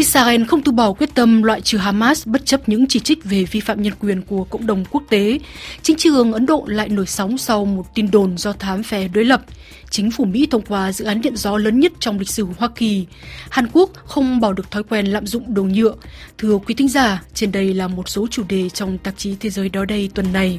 Israel không từ bỏ quyết tâm loại trừ Hamas bất chấp những chỉ trích về vi phạm nhân quyền của cộng đồng quốc tế. Chính trường Ấn Độ lại nổi sóng sau một tin đồn do thám phe đối lập. Chính phủ Mỹ thông qua dự án điện gió lớn nhất trong lịch sử Hoa Kỳ. Hàn Quốc không bỏ được thói quen lạm dụng đồ nhựa. Thưa quý thính giả, trên đây là một số chủ đề trong tạp chí Thế giới đó đây tuần này.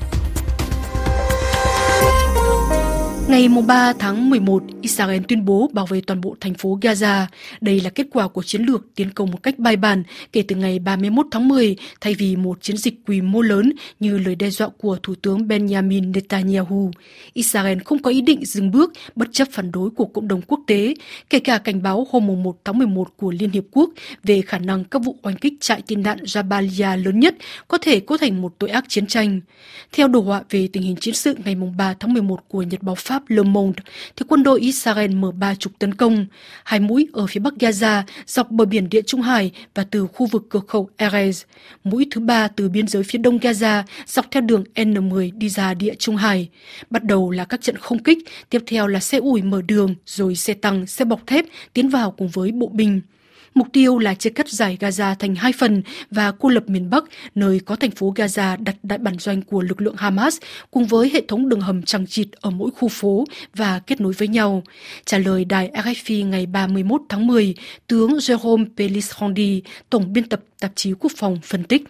Ngày 3 tháng 11, Israel tuyên bố bảo vệ toàn bộ thành phố Gaza. Đây là kết quả của chiến lược tiến công một cách bài bản kể từ ngày 31 tháng 10 thay vì một chiến dịch quy mô lớn như lời đe dọa của Thủ tướng Benjamin Netanyahu. Israel không có ý định dừng bước bất chấp phản đối của cộng đồng quốc tế, kể cả cảnh báo hôm 1 tháng 11 của Liên Hiệp Quốc về khả năng các vụ oanh kích trại tiên đạn Jabalia lớn nhất có thể cấu thành một tội ác chiến tranh. Theo đồ họa về tình hình chiến sự ngày 3 tháng 11 của Nhật báo Pháp Le Monde, thì quân đội Israel mở ba trục tấn công, hai mũi ở phía bắc Gaza, dọc bờ biển Địa Trung Hải và từ khu vực cửa khẩu Erez. Mũi thứ ba từ biên giới phía đông Gaza, dọc theo đường N10 đi ra Địa Trung Hải. Bắt đầu là các trận không kích, tiếp theo là xe ủi mở đường, rồi xe tăng, xe bọc thép tiến vào cùng với bộ binh. Mục tiêu là chia cắt giải Gaza thành hai phần và cô lập miền Bắc, nơi có thành phố Gaza đặt đại bản doanh của lực lượng Hamas cùng với hệ thống đường hầm chằng chịt ở mỗi khu phố và kết nối với nhau. Trả lời đài RFI ngày 31 tháng 10, tướng Jerome Pellistrandi, tổng biên tập tạp chí Quốc phòng phân tích.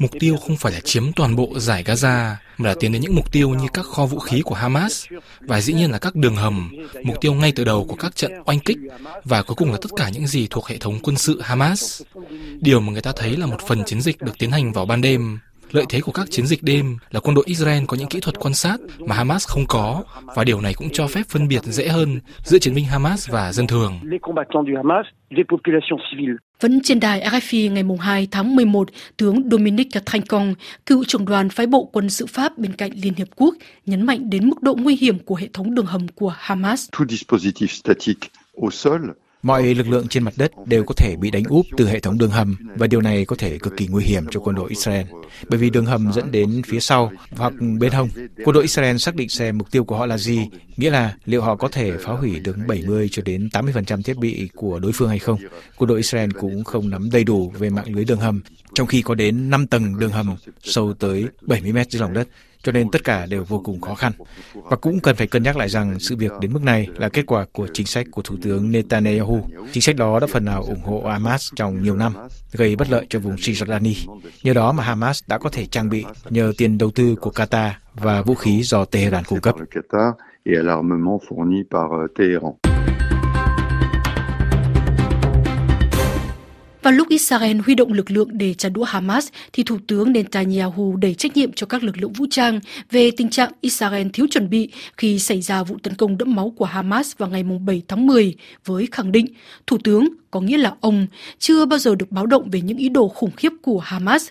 Mục tiêu không phải là chiếm toàn bộ giải Gaza, mà là tiến đến những mục tiêu như các kho vũ khí của Hamas và dĩ nhiên là các đường hầm, mục tiêu ngay từ đầu của các trận oanh kích và cuối cùng là tất cả những gì thuộc hệ thống quân sự Hamas. Điều mà người ta thấy là một phần chiến dịch được tiến hành vào ban đêm. Lợi thế của các chiến dịch đêm là quân đội Israel có những kỹ thuật quan sát mà Hamas không có và điều này cũng cho phép phân biệt dễ hơn giữa chiến binh Hamas và dân thường. Vẫn trên đài RFI ngày 2 tháng 11, tướng Dominique Trinquant, cựu trưởng đoàn phái bộ quân sự Pháp bên cạnh Liên Hiệp Quốc, nhấn mạnh đến mức độ nguy hiểm của hệ thống đường hầm của Hamas. Tout dispositif statique au sol Mọi lực lượng trên mặt đất đều có thể bị đánh úp từ hệ thống đường hầm và điều này có thể cực kỳ nguy hiểm cho quân đội Israel. Bởi vì đường hầm dẫn đến phía sau hoặc bên hông. Quân đội Israel xác định xem mục tiêu của họ là gì, nghĩa là liệu họ có thể phá hủy được 70 cho đến 80% thiết bị của đối phương hay không. Quân đội Israel cũng không nắm đầy đủ về mạng lưới đường hầm, trong khi có đến 5 tầng đường hầm sâu tới 70 mét dưới lòng đất cho nên tất cả đều vô cùng khó khăn. Và cũng cần phải cân nhắc lại rằng sự việc đến mức này là kết quả của chính sách của Thủ tướng Netanyahu. Chính sách đó đã phần nào ủng hộ Hamas trong nhiều năm, gây bất lợi cho vùng Cisjordani. Nhờ đó mà Hamas đã có thể trang bị nhờ tiền đầu tư của Qatar và vũ khí do Tehran cung cấp. Vào lúc Israel huy động lực lượng để trả đũa Hamas, thì Thủ tướng Netanyahu đẩy trách nhiệm cho các lực lượng vũ trang về tình trạng Israel thiếu chuẩn bị khi xảy ra vụ tấn công đẫm máu của Hamas vào ngày 7 tháng 10, với khẳng định Thủ tướng có nghĩa là ông chưa bao giờ được báo động về những ý đồ khủng khiếp của Hamas.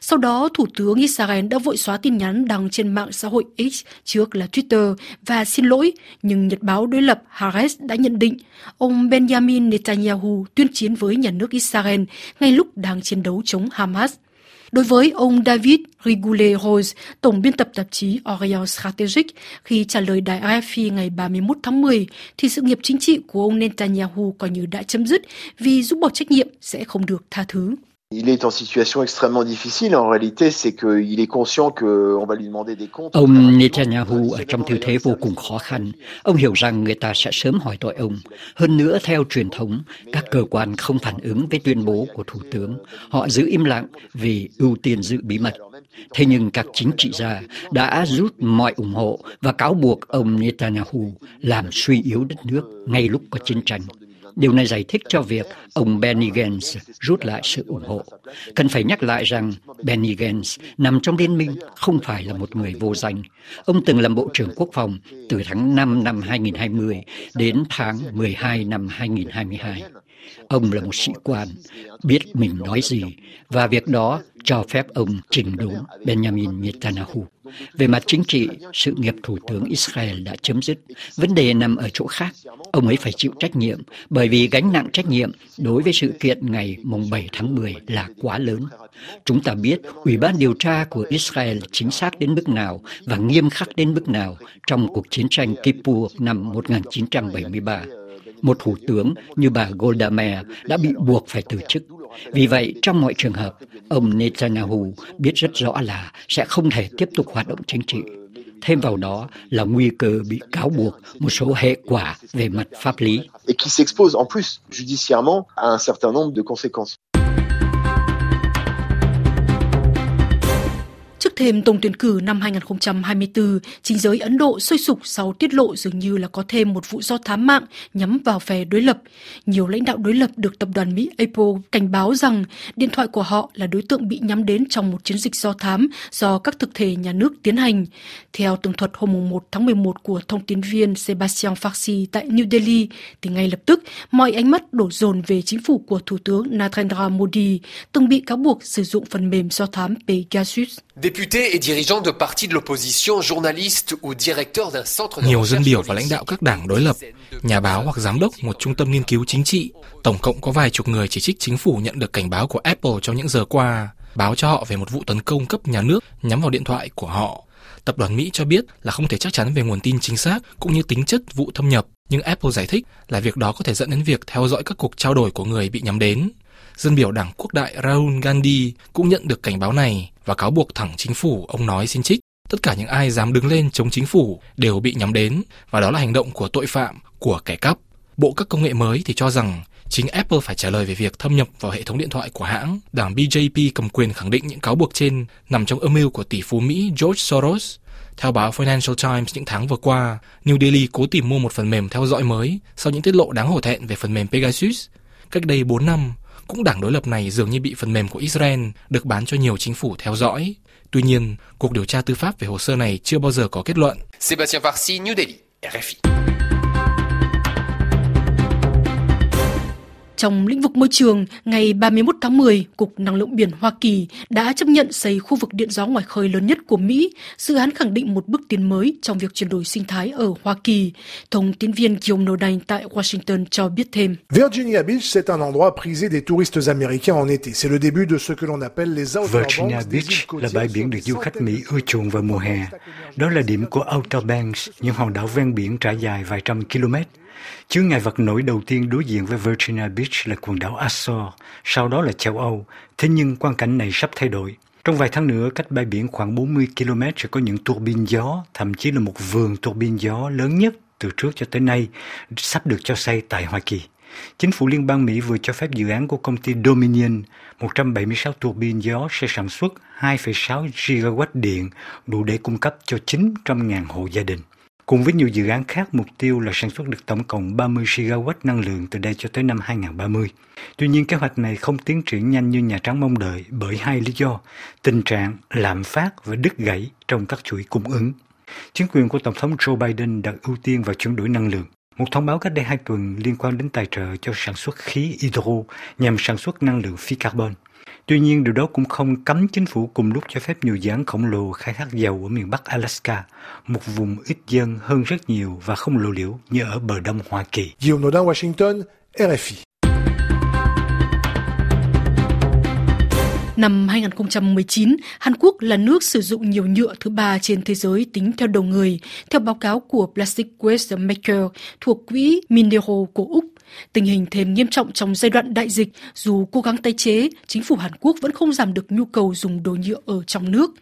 Sau đó, Thủ tướng Israel đã vội xóa tin nhắn đăng trên mạng xã hội X trước là Twitter và xin lỗi, nhưng Nhật báo đối lập Haaretz đã nhận định ông Benjamin Netanyahu tuyên chiến với nhà nước Israel ngay lúc đang chiến đấu chống Hamas. Đối với ông David Rigoulet Rose, tổng biên tập tạp chí Orient Strategic, khi trả lời đài AFP ngày 31 tháng 10, thì sự nghiệp chính trị của ông Netanyahu coi như đã chấm dứt vì rút bỏ trách nhiệm sẽ không được tha thứ. Il est en situation extrêmement difficile. En réalité, c'est qu'il est conscient qu'on va lui demander des comptes. Ông Netanyahu ở trong tư thế vô cùng khó khăn. Ông hiểu rằng người ta sẽ sớm hỏi tội ông. Hơn nữa, theo truyền thống, các cơ quan không phản ứng với tuyên bố của Thủ tướng. Họ giữ im lặng vì ưu tiên giữ bí mật. Thế nhưng các chính trị gia đã rút mọi ủng hộ và cáo buộc ông Netanyahu làm suy yếu đất nước ngay lúc có chiến tranh. Điều này giải thích cho việc ông Benny Gantz rút lại sự ủng hộ. Cần phải nhắc lại rằng Benny Gantz nằm trong liên minh, không phải là một người vô danh. Ông từng làm Bộ trưởng Quốc phòng từ tháng 5 năm 2020 đến tháng 12 năm 2022. Ông là một sĩ quan, biết mình nói gì, và việc đó cho phép ông trình đốn Benjamin Netanyahu. Về mặt chính trị, sự nghiệp Thủ tướng Israel đã chấm dứt. Vấn đề nằm ở chỗ khác. Ông ấy phải chịu trách nhiệm bởi vì gánh nặng trách nhiệm đối với sự kiện ngày mùng 7 tháng 10 là quá lớn. Chúng ta biết Ủy ban điều tra của Israel chính xác đến mức nào và nghiêm khắc đến mức nào trong cuộc chiến tranh Kippur năm 1973 một thủ tướng như bà Golda Meir đã bị buộc phải từ chức. Vì vậy, trong mọi trường hợp, ông Netanyahu biết rất rõ là sẽ không thể tiếp tục hoạt động chính trị. Thêm vào đó là nguy cơ bị cáo buộc một số hệ quả về mặt pháp lý. Trước thêm tổng tuyển cử năm 2024, chính giới Ấn Độ sôi sục sau tiết lộ dường như là có thêm một vụ do thám mạng nhắm vào phe đối lập. Nhiều lãnh đạo đối lập được tập đoàn Mỹ Apple cảnh báo rằng điện thoại của họ là đối tượng bị nhắm đến trong một chiến dịch do thám do các thực thể nhà nước tiến hành. Theo tường thuật hôm 1 tháng 11 của thông tin viên Sebastian Farsi tại New Delhi, thì ngay lập tức mọi ánh mắt đổ dồn về chính phủ của Thủ tướng Narendra Modi, từng bị cáo buộc sử dụng phần mềm do thám Pegasus. Députés et dirigeants de partis de l'opposition, journalistes ou directeurs d'un centre de Nhiều dân biểu và lãnh đạo các đảng đối lập, nhà báo hoặc giám đốc một trung tâm nghiên cứu chính trị, tổng cộng có vài chục người chỉ trích chính phủ nhận được cảnh báo của Apple trong những giờ qua, báo cho họ về một vụ tấn công cấp nhà nước nhắm vào điện thoại của họ. Tập đoàn Mỹ cho biết là không thể chắc chắn về nguồn tin chính xác cũng như tính chất vụ thâm nhập, nhưng Apple giải thích là việc đó có thể dẫn đến việc theo dõi các cuộc trao đổi của người bị nhắm đến. Dân biểu đảng quốc đại Rahul Gandhi cũng nhận được cảnh báo này và cáo buộc thẳng chính phủ, ông nói xin trích. Tất cả những ai dám đứng lên chống chính phủ đều bị nhắm đến và đó là hành động của tội phạm, của kẻ cắp. Bộ các công nghệ mới thì cho rằng chính Apple phải trả lời về việc thâm nhập vào hệ thống điện thoại của hãng. Đảng BJP cầm quyền khẳng định những cáo buộc trên nằm trong âm mưu của tỷ phú Mỹ George Soros. Theo báo Financial Times những tháng vừa qua, New Delhi cố tìm mua một phần mềm theo dõi mới sau những tiết lộ đáng hổ thẹn về phần mềm Pegasus. Cách đây 4 năm, cũng đảng đối lập này dường như bị phần mềm của Israel được bán cho nhiều chính phủ theo dõi. Tuy nhiên, cuộc điều tra tư pháp về hồ sơ này chưa bao giờ có kết luận. Sébastien Farsi, New Delhi, RFI. Trong lĩnh vực môi trường, ngày 31 tháng 10, Cục Năng lượng Biển Hoa Kỳ đã chấp nhận xây khu vực điện gió ngoài khơi lớn nhất của Mỹ. Dự án khẳng định một bước tiến mới trong việc chuyển đổi sinh thái ở Hoa Kỳ. Thông tin viên Guillaume Nodain tại Washington cho biết thêm. Virginia Beach, c'est un endroit prisé des touristes américains en été. C'est le début de ce que l'on appelle les Outer Virginia Beach là bãi biển được du khách Mỹ ưa chuộng vào mùa hè. Đó là điểm của Outer Banks, những hòn đảo ven biển trải dài vài trăm km. Chướng ngại vật nổi đầu tiên đối diện với Virginia Beach là quần đảo Azor, sau đó là châu Âu. Thế nhưng quan cảnh này sắp thay đổi. Trong vài tháng nữa, cách bãi biển khoảng 40 km sẽ có những tua bin gió, thậm chí là một vườn tua bin gió lớn nhất từ trước cho tới nay, sắp được cho xây tại Hoa Kỳ. Chính phủ liên bang Mỹ vừa cho phép dự án của công ty Dominion, 176 tua bin gió sẽ sản xuất 2,6 gigawatt điện, đủ để cung cấp cho 900.000 hộ gia đình. Cùng với nhiều dự án khác, mục tiêu là sản xuất được tổng cộng 30 gigawatt năng lượng từ đây cho tới năm 2030. Tuy nhiên, kế hoạch này không tiến triển nhanh như Nhà Trắng mong đợi bởi hai lý do, tình trạng lạm phát và đứt gãy trong các chuỗi cung ứng. Chính quyền của Tổng thống Joe Biden đặt ưu tiên vào chuyển đổi năng lượng. Một thông báo cách đây hai tuần liên quan đến tài trợ cho sản xuất khí hydro nhằm sản xuất năng lượng phi carbon. Tuy nhiên, điều đó cũng không cấm chính phủ cùng lúc cho phép nhiều dự án khổng lồ khai thác dầu ở miền Bắc Alaska, một vùng ít dân hơn rất nhiều và không lộ liễu như ở bờ đông Hoa Kỳ. Guillaume Nodin, Washington, RFI. Năm 2019, Hàn Quốc là nước sử dụng nhiều nhựa thứ ba trên thế giới tính theo đầu người, theo báo cáo của Plastic Waste Maker thuộc Quỹ Mineral của Úc. Tình hình thêm nghiêm trọng trong giai đoạn đại dịch, dù cố gắng tái chế, chính phủ Hàn Quốc vẫn không giảm được nhu cầu dùng đồ nhựa ở trong nước.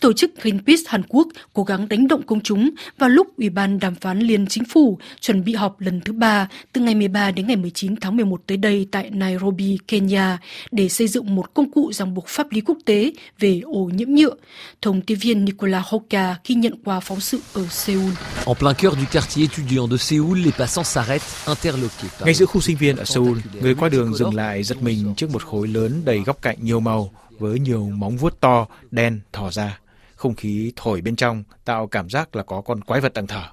Tổ chức Greenpeace Hàn Quốc cố gắng đánh động công chúng vào lúc Ủy ban đàm phán liên chính phủ chuẩn bị họp lần thứ ba từ ngày 13 đến ngày 19 tháng 11 tới đây tại Nairobi, Kenya để xây dựng một công cụ ràng buộc pháp lý quốc tế về ô nhiễm nhựa. Thông tin viên Nicola Hoka ghi nhận qua phóng sự ở Seoul. En plein cœur du quartier étudiant de Séoul, les passants s'arrêtent interloqués. par ngay giữa khu sinh viên ở Seoul, người qua đường dừng lại giật mình trước một khối lớn đầy góc cạnh nhiều màu với nhiều móng vuốt to, đen thò ra. Không khí thổi bên trong tạo cảm giác là có con quái vật đang thở.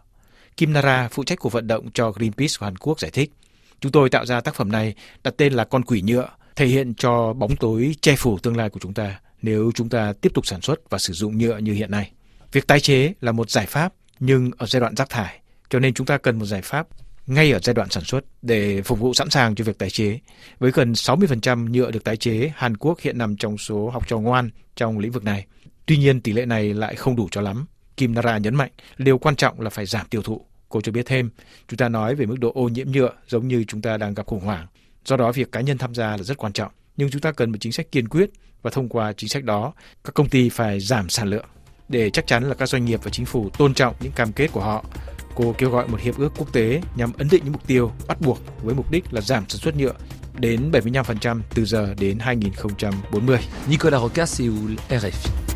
Kim Nara, phụ trách cuộc vận động cho Greenpeace của Hàn Quốc giải thích. Chúng tôi tạo ra tác phẩm này đặt tên là con quỷ nhựa, thể hiện cho bóng tối che phủ tương lai của chúng ta nếu chúng ta tiếp tục sản xuất và sử dụng nhựa như hiện nay. Việc tái chế là một giải pháp nhưng ở giai đoạn rác thải, cho nên chúng ta cần một giải pháp ngay ở giai đoạn sản xuất để phục vụ sẵn sàng cho việc tái chế. Với gần 60% nhựa được tái chế, Hàn Quốc hiện nằm trong số học trò ngoan trong lĩnh vực này. Tuy nhiên tỷ lệ này lại không đủ cho lắm. Kim Nara nhấn mạnh, điều quan trọng là phải giảm tiêu thụ. Cô cho biết thêm, chúng ta nói về mức độ ô nhiễm nhựa giống như chúng ta đang gặp khủng hoảng. Do đó, việc cá nhân tham gia là rất quan trọng. Nhưng chúng ta cần một chính sách kiên quyết và thông qua chính sách đó, các công ty phải giảm sản lượng để chắc chắn là các doanh nghiệp và chính phủ tôn trọng những cam kết của họ. Cô kêu gọi một hiệp ước quốc tế nhằm ấn định những mục tiêu bắt buộc với mục đích là giảm sản xuất nhựa đến 75% từ giờ đến 2040. Nicolas Roca, Séoul, RFI.